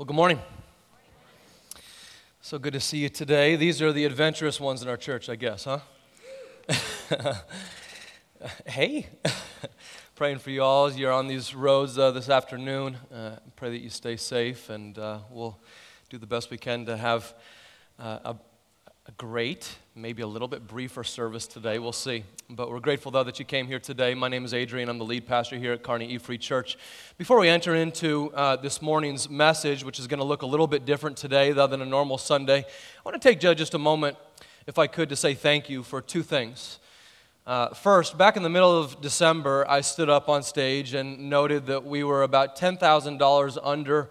Well, good morning. So good to see you today. These are the adventurous ones in our church, I guess, huh? hey, praying for you all as you're on these roads uh, this afternoon. Uh, pray that you stay safe, and uh, we'll do the best we can to have uh, a a great, maybe a little bit briefer service today. We'll see. But we're grateful, though, that you came here today. My name is Adrian. I'm the lead pastor here at Kearney E Free Church. Before we enter into uh, this morning's message, which is going to look a little bit different today than a normal Sunday, I want to take just a moment, if I could, to say thank you for two things. Uh, first, back in the middle of December, I stood up on stage and noted that we were about $10,000 under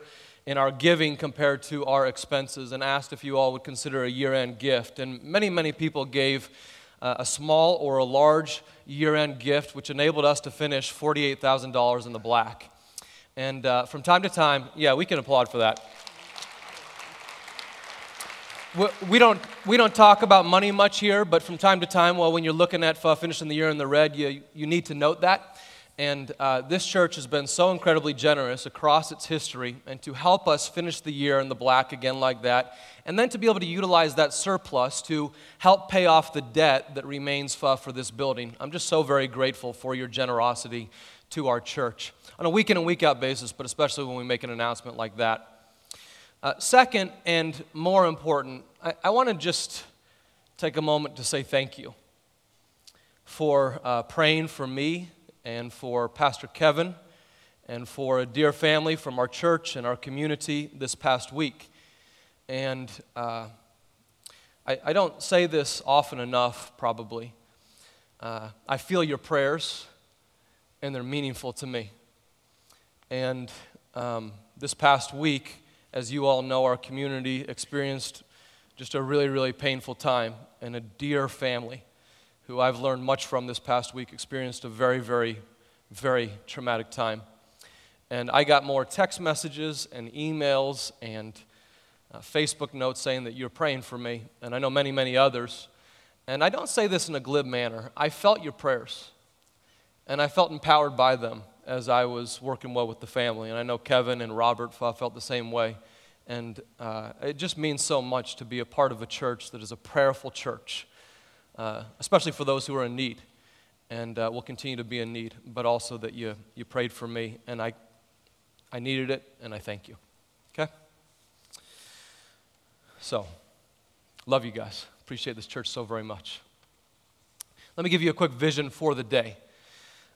in our giving compared to our expenses and asked if you all would consider a year end gift. And many, many people gave uh, a small or a large year end gift, which enabled us to finish $48,000 in the black. And uh, from time to time, yeah, we can applaud for that. We don't, we don't talk about money much here, but from time to time, well, when you're looking at uh, finishing the year in the red, you, you need to note that. And uh, this church has been so incredibly generous across its history, and to help us finish the year in the black again like that, and then to be able to utilize that surplus to help pay off the debt that remains for, for this building. I'm just so very grateful for your generosity to our church on a week in and week out basis, but especially when we make an announcement like that. Uh, second, and more important, I, I want to just take a moment to say thank you for uh, praying for me and for Pastor Kevin and for a dear family from our church and our community this past week. And uh, I, I, don't say this often enough, probably. Uh, I feel your prayers, and they're meaningful to me. And um, this past week, as you all know, our community experienced just a really, really painful time, and a dear family who I've learned much from this past week, experienced a very, very, very traumatic time. And I got more text messages and emails and uh, Facebook notes saying that you're praying for me, and I know many, many others. And I don't say this in a glib manner. I felt your prayers, and I felt empowered by them as I was working well with the family. And I know Kevin and Robert felt the same way. And uh, it just means so much to be a part of a church that is a prayerful church uh, especially for those who are in need. And uh, will continue to be in need, but also that you, you prayed for me, and I, I needed it, and I thank you. Okay? So, love you guys. Appreciate this church so very much. Let me give you a quick vision for the day.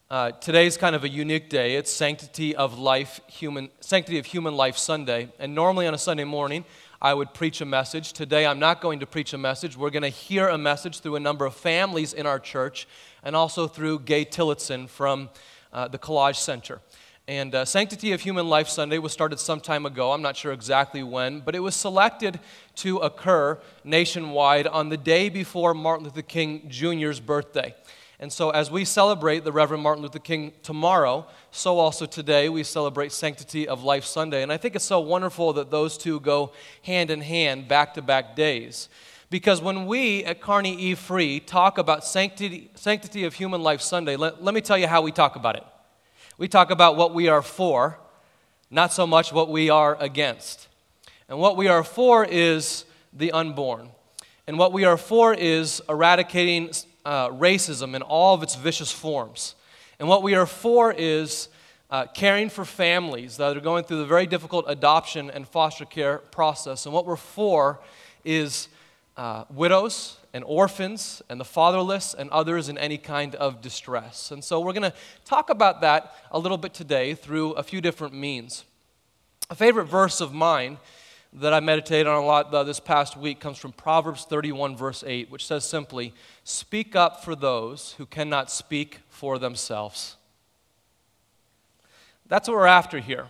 Uh, today's kind of a unique day. It's Sanctity of Life, Human Sanctity of Human Life Sunday, and normally on a Sunday morning, I would preach a message. Today, I'm not going to preach a message. We're going to hear a message through a number of families in our church and also through Gay Tillotson from uh, the Collage Center. And uh, Sanctity of Human Life Sunday was started some time ago. I'm not sure exactly when, but it was selected to occur nationwide on the day before Martin Luther King Jr.'s birthday. And so, as we celebrate the Reverend Martin Luther King tomorrow, so also today we celebrate Sanctity of Life Sunday. And I think it's so wonderful that those two go hand in hand, back to back days. Because when we at Kearney E Free talk about sanctity, sanctity of Human Life Sunday, let, let me tell you how we talk about it. We talk about what we are for, not so much what we are against. And what we are for is the unborn. And what we are for is eradicating uh, racism in all of its vicious forms. And what we are for is uh, caring for families that are going through the very difficult adoption and foster care process. And what we're for is uh, widows and orphans and the fatherless and others in any kind of distress. And so we're going to talk about that a little bit today through a few different means. A favorite verse of mine that I meditated on a lot uh, this past week comes from Proverbs 31, verse 8, which says simply, Speak up for those who cannot speak for themselves. That's what we're after here.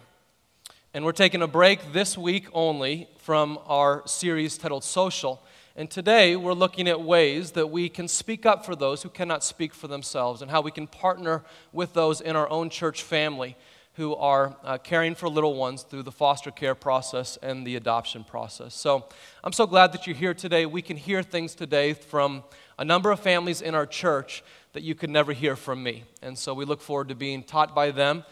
And we're taking a break this week only from our series titled Social. And today we're looking at ways that we can speak up for those who cannot speak for themselves and how we can partner with those in our own church family who are uh, caring for little ones through the foster care process and the adoption process. So I'm so glad that you're here today. We can hear things today from a number of families in our church that you could never hear from me. And so we look forward to being taught by them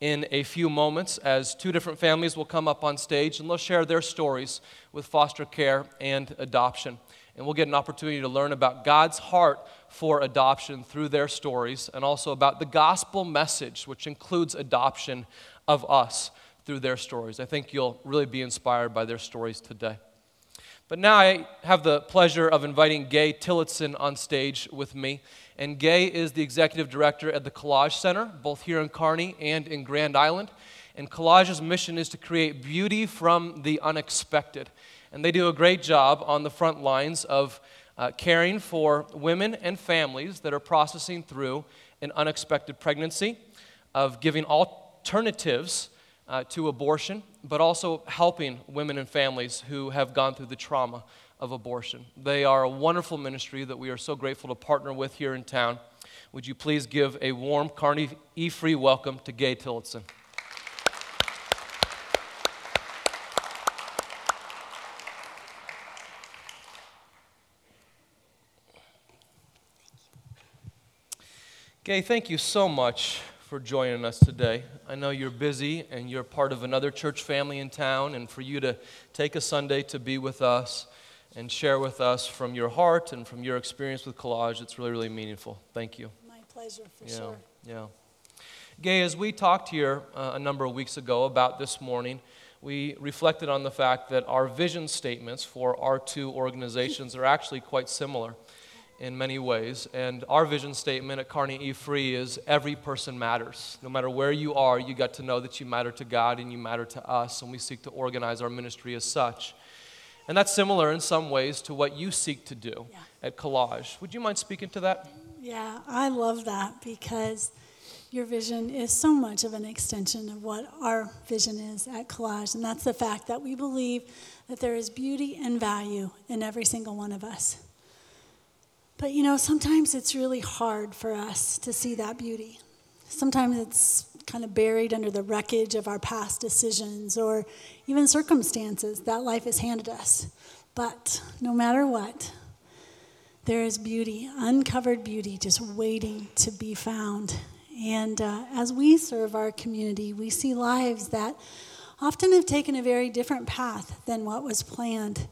in a few moments as two different families will come up on stage and they'll share their stories with foster care and adoption. And we'll get an opportunity to learn about God's heart for adoption through their stories and also about the gospel message, which includes adoption of us through their stories. I think you'll really be inspired by their stories today. But now I have the pleasure of inviting Gay Tillotson on stage with me. And Gay is the executive director at the Collage Center, both here in Kearney and in Grand Island. And Collage's mission is to create beauty from the unexpected. And they do a great job on the front lines of uh, caring for women and families that are processing through an unexpected pregnancy, of giving alternatives uh, to abortion, but also helping women and families who have gone through the trauma of abortion. They are a wonderful ministry that we are so grateful to partner with here in town. Would you please give a warm Kearney E Free welcome to Gay Tillotson? Gay, thank you so much for joining us today. I know you're busy and you're part of another church family in town, and for you to take a Sunday to be with us and share with us from your heart and from your experience with Collage, it's really, really meaningful. Thank you. My pleasure, for Yeah, sure. yeah. Gay, as we talked here uh, a number of weeks ago about this morning, we reflected on the fact that our vision statements for our two organizations are actually quite similar in many ways. And our vision statement at Kearney E Free is every person matters. No matter where you are, you got to know that you matter to God and you matter to us, and we seek to organize our ministry as such. And that's similar in some ways to what you seek to do Yeah. at Collage. Would you mind speaking to that? Yeah, I love that because your vision is so much of an extension of what our vision is at Collage. And that's the fact that we believe that there is beauty and value in every single one of us. But you know, sometimes it's really hard for us to see that beauty. Sometimes it's kind of buried under the wreckage of our past decisions or even circumstances that life has handed us. But no matter what, there is beauty, uncovered beauty, just waiting to be found. And uh, as we serve our community, we see lives that often have taken a very different path than what was planned.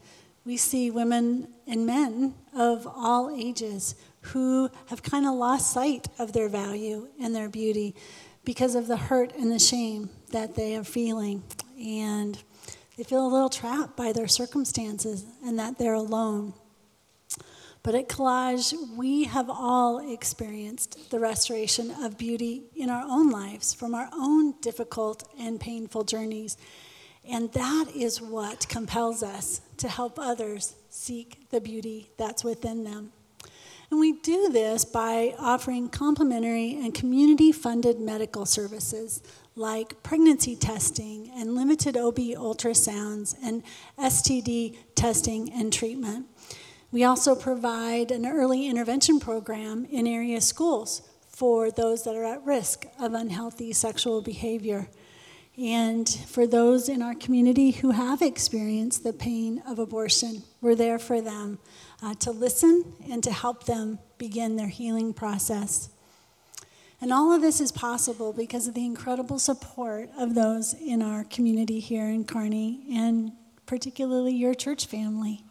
We see women and men of all ages who have kind of lost sight of their value and their beauty because of the hurt and the shame that they are feeling. And they feel a little trapped by their circumstances and that they're alone. But at Collage, we have all experienced the restoration of beauty in our own lives from our own difficult and painful journeys. And that is what compels us to help others seek the beauty that's within them. And we do this by offering complimentary and community funded medical services like pregnancy testing and limited OB ultrasounds and STD testing and treatment. We also provide an early intervention program in area schools for those that are at risk of unhealthy sexual behavior. And for those in our community who have experienced the pain of abortion, we're there for them uh, to listen and to help them begin their healing process. And all of this is possible because of the incredible support of those in our community here in Kearney, and particularly your church family.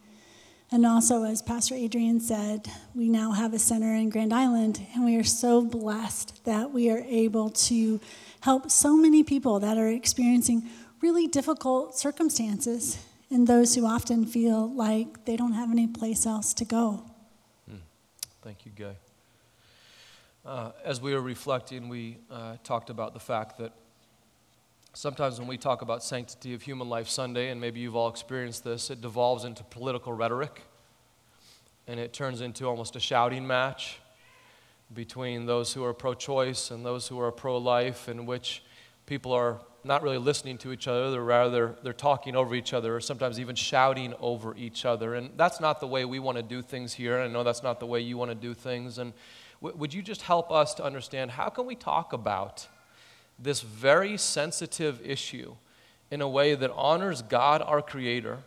And also, as Pastor Adrian said, we now have a center in Grand Island, and we are so blessed that we are able to help so many people that are experiencing really difficult circumstances and those who often feel like they don't have any place else to go. Thank you, Gay. Uh, as we were reflecting, we uh, talked about the fact that sometimes when we talk about Sanctity of Human Life Sunday, and maybe you've all experienced this, it devolves into political rhetoric and it turns into almost a shouting match between those who are pro choice and those who are pro life, in which people are not really listening to each other, they're rather they're talking over each other or sometimes even shouting over each other. And that's not the way we want to do things here. And I know that's not the way you want to do things. And w- would you just help us to understand how can we talk about this very sensitive issue in a way that honors God, our Creator,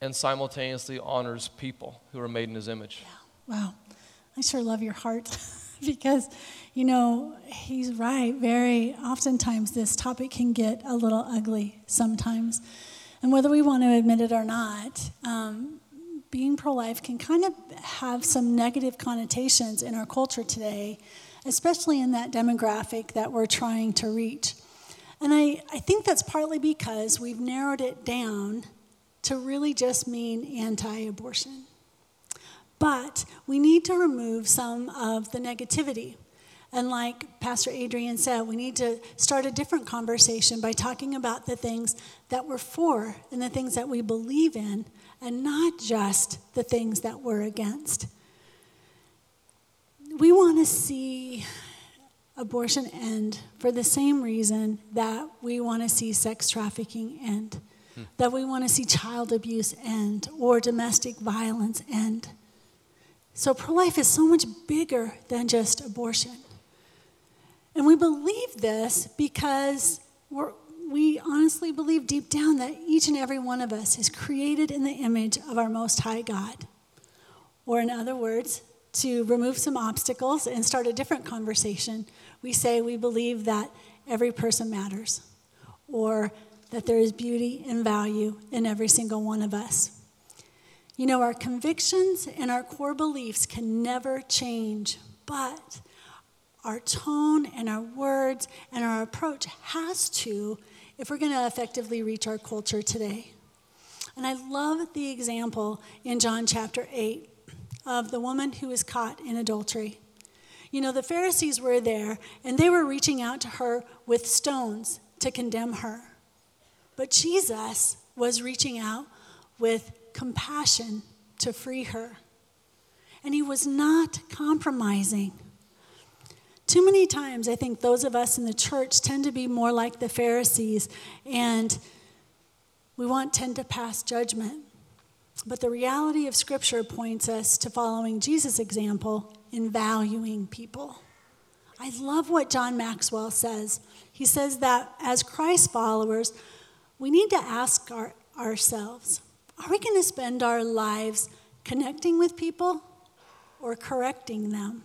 and simultaneously honors people who are made in His image? Yeah. Wow. I sure love your heart because, you know, he's right. Very oftentimes, this topic can get a little ugly sometimes. And whether we want to admit it or not, um, being pro life can kind of have some negative connotations in our culture today, especially in that demographic that we're trying to reach. And I, I think that's partly because we've narrowed it down to really just mean anti abortion. But we need to remove some of the negativity. And like Pastor Adrian said, we need to start a different conversation by talking about the things that we're for and the things that we believe in, and not just the things that we're against. We want to see abortion end for the same reason that we want to see sex trafficking end, hmm. that we want to see child abuse end or domestic violence end. So, pro life is so much bigger than just abortion. And we believe this because we honestly believe deep down that each and every one of us is created in the image of our Most High God. Or, in other words, to remove some obstacles and start a different conversation, we say we believe that every person matters, or that there is beauty and value in every single one of us. You know, our convictions and our core beliefs can never change, but our tone and our words and our approach has to if we're going to effectively reach our culture today. And I love the example in John chapter 8 of the woman who was caught in adultery. You know, the Pharisees were there and they were reaching out to her with stones to condemn her. But Jesus was reaching out with compassion to free her. And he was not compromising. Too many times, I think those of us in the church tend to be more like the Pharisees, and we want tend to pass judgment. But the reality of Scripture points us to following Jesus' example in valuing people. I love what John Maxwell says. He says that as Christ followers, we need to ask our, ourselves are we going to spend our lives connecting with people or correcting them?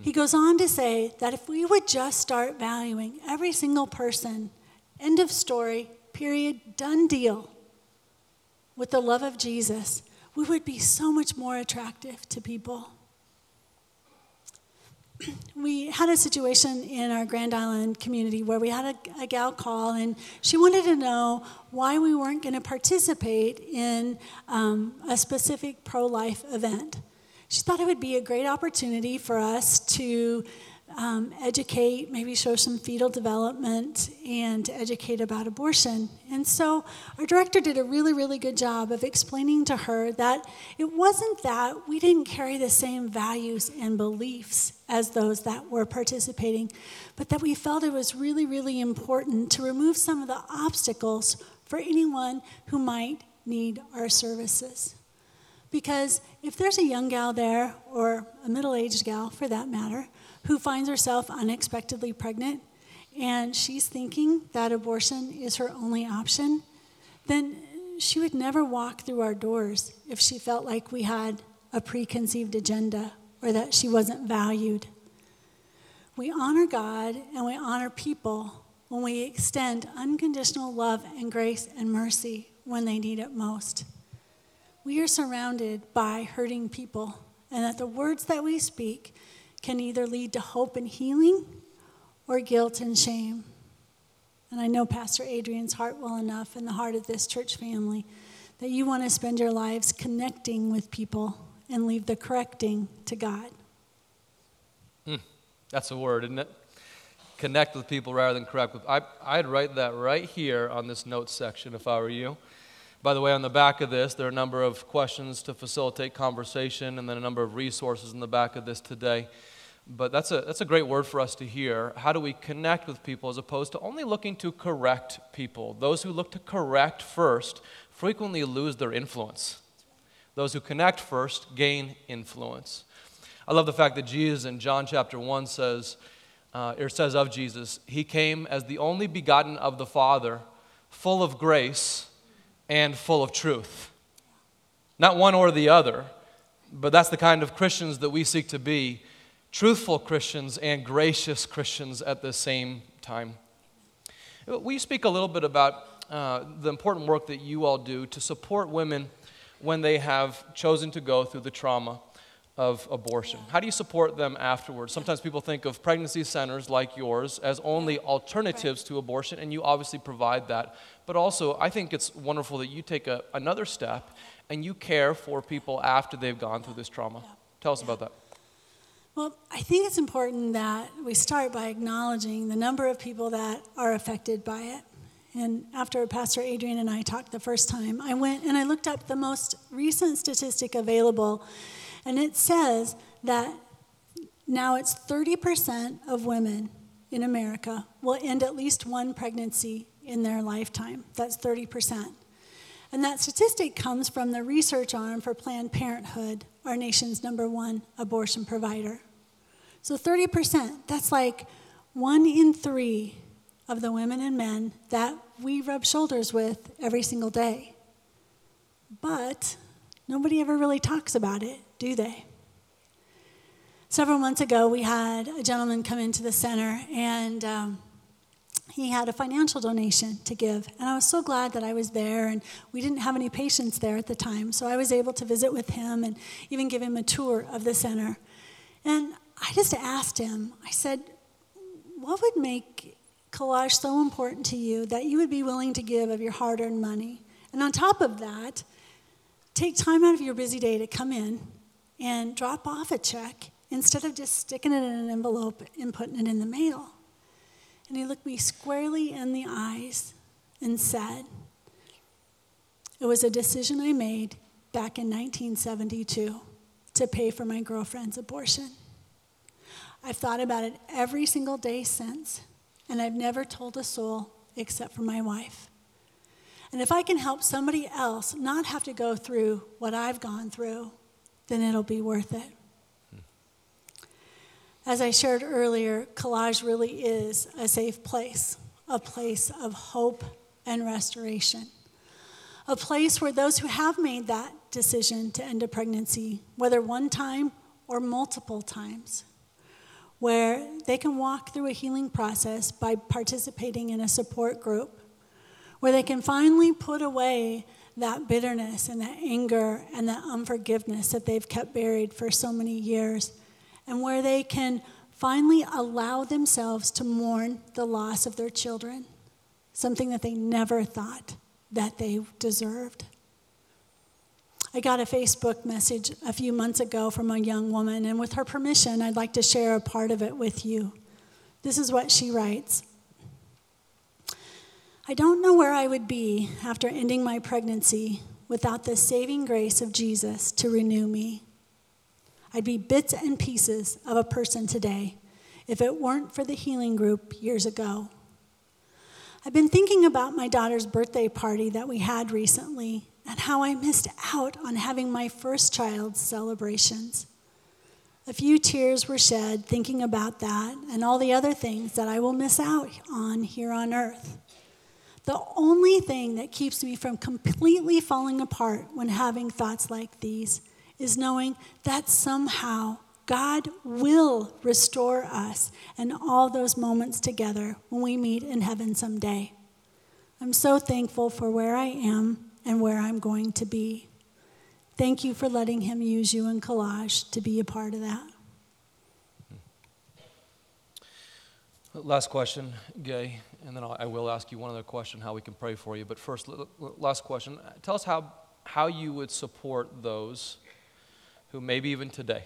He goes on to say that if we would just start valuing every single person, end of story, period, done deal, with the love of Jesus, we would be so much more attractive to people we had a situation in our Grand Island community where we had a, a gal call, and she wanted to know why we weren't going to participate in um, a specific pro life event. She thought it would be a great opportunity for us to um, educate, maybe show some fetal development, and educate about abortion. And so our director did a really, really good job of explaining to her that it wasn't that we didn't carry the same values and beliefs as those that were participating, but that we felt it was really, really important to remove some of the obstacles for anyone who might need our services. Because if there's a young gal there, or a middle aged gal for that matter, who finds herself unexpectedly pregnant and she's thinking that abortion is her only option, then she would never walk through our doors if she felt like we had a preconceived agenda or that she wasn't valued. We honor God and we honor people when we extend unconditional love and grace and mercy when they need it most. We are surrounded by hurting people, and that the words that we speak can either lead to hope and healing or guilt and shame. And I know Pastor Adrian's heart well enough and the heart of this church family that you want to spend your lives connecting with people and leave the correcting to God. Mm, that's a word, isn't it? Connect with people rather than correct with. I, I'd write that right here on this notes section if I were you. By the way, on the back of this, there are a number of questions to facilitate conversation and then a number of resources in the back of this today. But that's a, that's a great word for us to hear. How do we connect with people as opposed to only looking to correct people? Those who look to correct first frequently lose their influence. Those who connect first gain influence. I love the fact that Jesus in John chapter 1 says, uh, it says of Jesus, He came as the only begotten of the Father, full of grace and full of truth. Not one or the other, but that's the kind of Christians that we seek to be truthful Christians and gracious Christians at the same time. Will you speak a little bit about uh, the important work that you all do to support women when they have chosen to go through the trauma of abortion? How do you support them afterwards? Sometimes people think of pregnancy centers like yours as only alternatives to abortion, and you obviously provide that. But also, I think it's wonderful that you take a, another step and you care for people after they've gone through this trauma. Tell us about that. Well, I think it's important that we start by acknowledging the number of people that are affected by it. And after Pastor Adrian and I talked the first time, I went and I looked up the most recent statistic available, and it says that now it's 30% of women in America will end at least one pregnancy in their lifetime. That's 30%. And that statistic comes from the research arm for Planned Parenthood, our nation's number one abortion provider. So 30%, that's like one in three of the women and men that we rub shoulders with every single day. But nobody ever really talks about it, do they? Several months ago, we had a gentleman come into the center and um, he had a financial donation to give. And I was so glad that I was there, and we didn't have any patients there at the time. So I was able to visit with him and even give him a tour of the center. And I just asked him, I said, What would make collage so important to you that you would be willing to give of your hard earned money? And on top of that, take time out of your busy day to come in and drop off a check instead of just sticking it in an envelope and putting it in the mail. And he looked me squarely in the eyes and said, It was a decision I made back in 1972 to pay for my girlfriend's abortion. I've thought about it every single day since, and I've never told a soul except for my wife. And if I can help somebody else not have to go through what I've gone through, then it'll be worth it. As I shared earlier, Collage really is a safe place, a place of hope and restoration, a place where those who have made that decision to end a pregnancy, whether one time or multiple times, where they can walk through a healing process by participating in a support group, where they can finally put away that bitterness and that anger and that unforgiveness that they've kept buried for so many years and where they can finally allow themselves to mourn the loss of their children, something that they never thought that they deserved. I got a Facebook message a few months ago from a young woman, and with her permission, I'd like to share a part of it with you. This is what she writes I don't know where I would be after ending my pregnancy without the saving grace of Jesus to renew me. I'd be bits and pieces of a person today if it weren't for the healing group years ago. I've been thinking about my daughter's birthday party that we had recently and how I missed out on having my first child's celebrations. A few tears were shed thinking about that and all the other things that I will miss out on here on earth. The only thing that keeps me from completely falling apart when having thoughts like these is knowing that somehow God will restore us and all those moments together when we meet in heaven someday. I'm so thankful for where I am and where I'm going to be. Thank you for letting Him use you in Collage to be a part of that. Last question, Gay, and then I will ask you one other question how we can pray for you. But first, last question. Tell us how, how you would support those who maybe even today,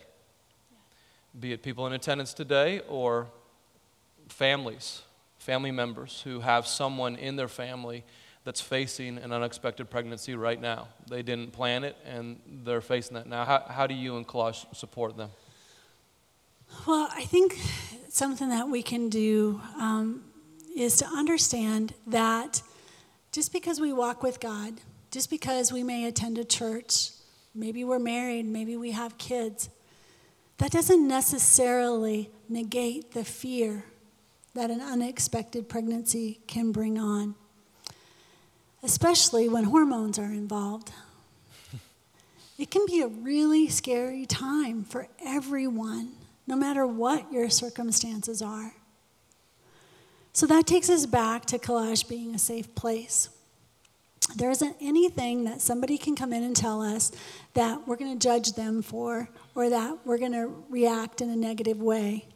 be it people in attendance today or families, family members who have someone in their family that's facing an unexpected pregnancy right now. They didn't plan it and they're facing that now. How, how do you and Collage support them? Well, I think something that we can do um, is to understand that just because we walk with God, just because we may attend a church, maybe we're married, maybe we have kids. That doesn't necessarily negate the fear that an unexpected pregnancy can bring on, especially when hormones are involved. it can be a really scary time for everyone, no matter what your circumstances are. So that takes us back to Collage being a safe place. There isn't anything that somebody can come in and tell us that we're going to judge them for or that we're going to react in a negative way.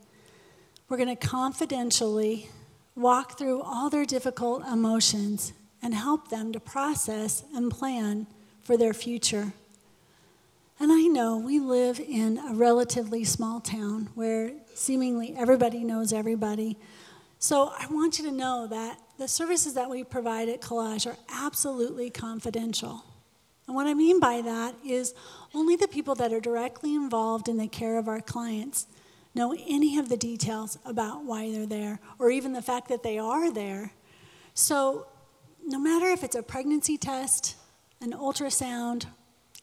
We're going to confidentially walk through all their difficult emotions and help them to process and plan for their future. And I know we live in a relatively small town where seemingly everybody knows everybody. So I want you to know that the services that we provide at Collage are absolutely confidential. And what I mean by that is only the people that are directly involved in the care of our clients know any of the details about why they're there or even the fact that they are there. So, no matter if it's a pregnancy test, an ultrasound,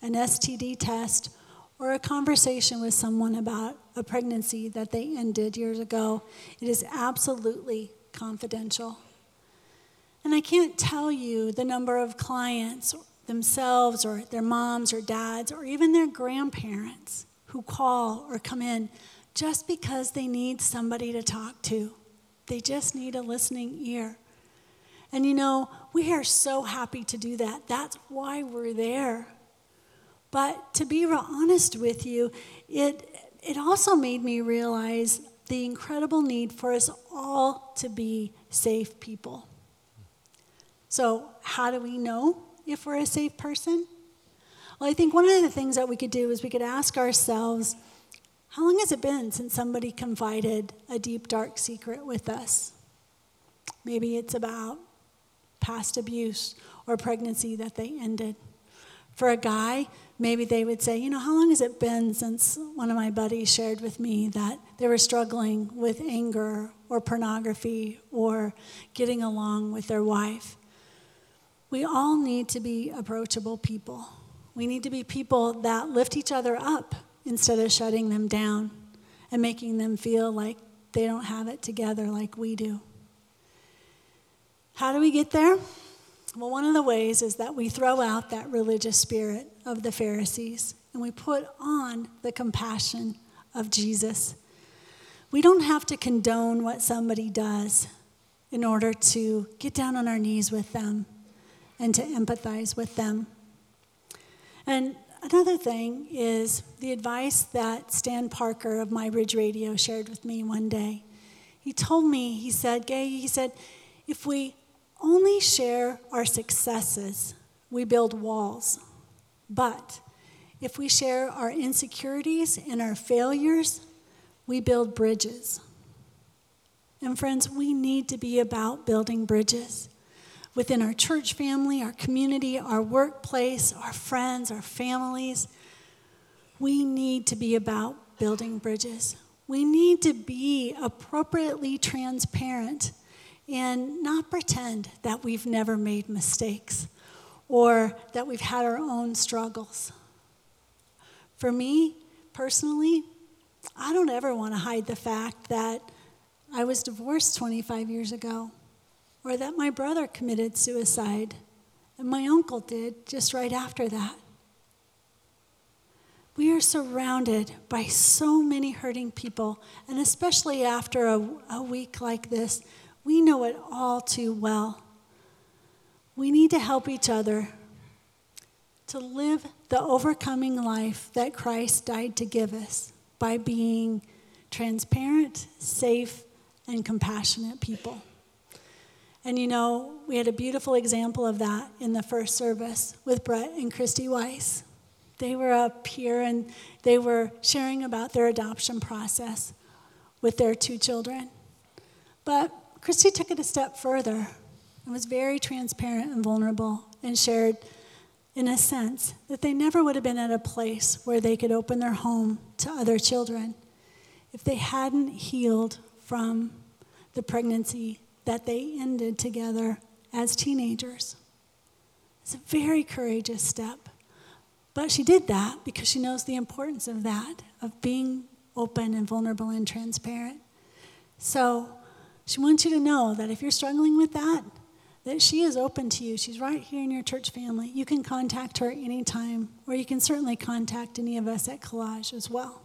an STD test, or a conversation with someone about a pregnancy that they ended years ago, it is absolutely confidential. And I can't tell you the number of clients themselves or their moms or dads or even their grandparents who call or come in just because they need somebody to talk to. They just need a listening ear. And you know, we are so happy to do that. That's why we're there. But to be real honest with you, it, it also made me realize the incredible need for us all to be safe people. So, how do we know if we're a safe person? Well, I think one of the things that we could do is we could ask ourselves how long has it been since somebody confided a deep, dark secret with us? Maybe it's about past abuse or pregnancy that they ended. For a guy, maybe they would say, You know, how long has it been since one of my buddies shared with me that they were struggling with anger or pornography or getting along with their wife? We all need to be approachable people. We need to be people that lift each other up instead of shutting them down and making them feel like they don't have it together like we do. How do we get there? Well, one of the ways is that we throw out that religious spirit of the Pharisees and we put on the compassion of Jesus. We don't have to condone what somebody does in order to get down on our knees with them and to empathize with them. And another thing is the advice that Stan Parker of My Bridge Radio shared with me one day. He told me, he said, Gay, he said, if we only share our successes, we build walls. But if we share our insecurities and our failures, we build bridges. And friends, we need to be about building bridges within our church family, our community, our workplace, our friends, our families. We need to be about building bridges. We need to be appropriately transparent and not pretend that we've never made mistakes or that we've had our own struggles. For me, personally, I don't ever want to hide the fact that I was divorced 25 years ago or that my brother committed suicide and my uncle did just right after that. We are surrounded by so many hurting people, and especially after a, a week like this, we know it all too well. We need to help each other to live the overcoming life that Christ died to give us by being transparent, safe, and compassionate people. And you know, we had a beautiful example of that in the first service with Brett and Christy Weiss. They were up here and they were sharing about their adoption process with their two children. But Christy took it a step further and was very transparent and vulnerable and shared, in a sense, that they never would have been at a place where they could open their home to other children if they hadn't healed from the pregnancy that they ended together as teenagers. It's a very courageous step. But she did that because she knows the importance of that, of being open and vulnerable and transparent. So she wants you to know that if you're struggling with that, that she is open to you. She's right here in your church family. You can contact her anytime, or you can certainly contact any of us at Collage as well.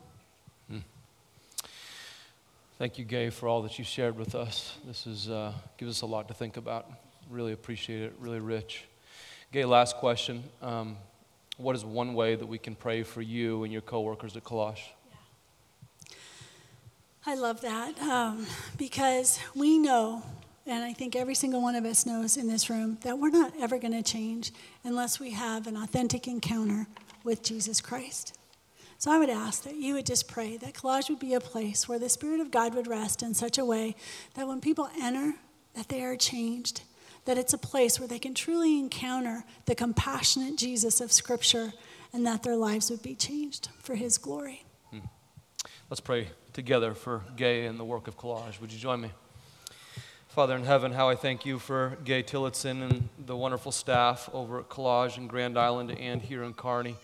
Thank you, Gay, for all that you shared with us. This is uh, gives us a lot to think about. Really appreciate it. Really rich. Gay, last question. Um, what is one way that we can pray for you and your coworkers at Collage? I love that um, because we know, and I think every single one of us knows in this room, that we're not ever going to change unless we have an authentic encounter with Jesus Christ. So I would ask that you would just pray that Collage would be a place where the Spirit of God would rest in such a way that when people enter, that they are changed, that it's a place where they can truly encounter the compassionate Jesus of Scripture, and that their lives would be changed for His glory. Hmm. Let's pray together for Gay and the work of Collage. Would you join me? Father in heaven, how I thank you for Gay Tillotson and the wonderful staff over at Collage in Grand Island and here in Kearney.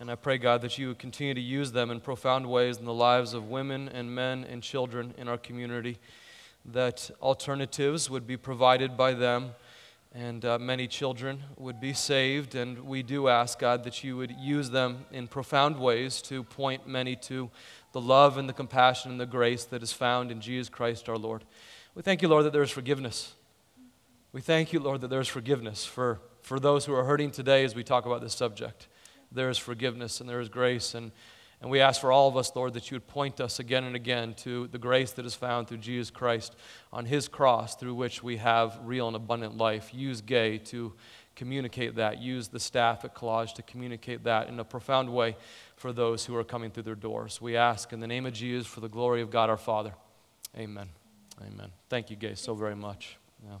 And I pray, God, that you would continue to use them in profound ways in the lives of women and men and children in our community, that alternatives would be provided by them, and uh, many children would be saved. And we do ask, God, that you would use them in profound ways to point many to the love and the compassion and the grace that is found in Jesus Christ our Lord. We thank you, Lord, that there is forgiveness. We thank you, Lord, that there is forgiveness for, for those who are hurting today as we talk about this subject there is forgiveness and there is grace. And, and we ask for all of us, Lord, that you would point us again and again to the grace that is found through Jesus Christ on his cross, through which we have real and abundant life. Use Gay to communicate that. Use the staff at Collage to communicate that in a profound way for those who are coming through their doors. We ask in the name of Jesus for the glory of God our Father. Amen. Amen. Thank you, Gay, so very much. Yeah.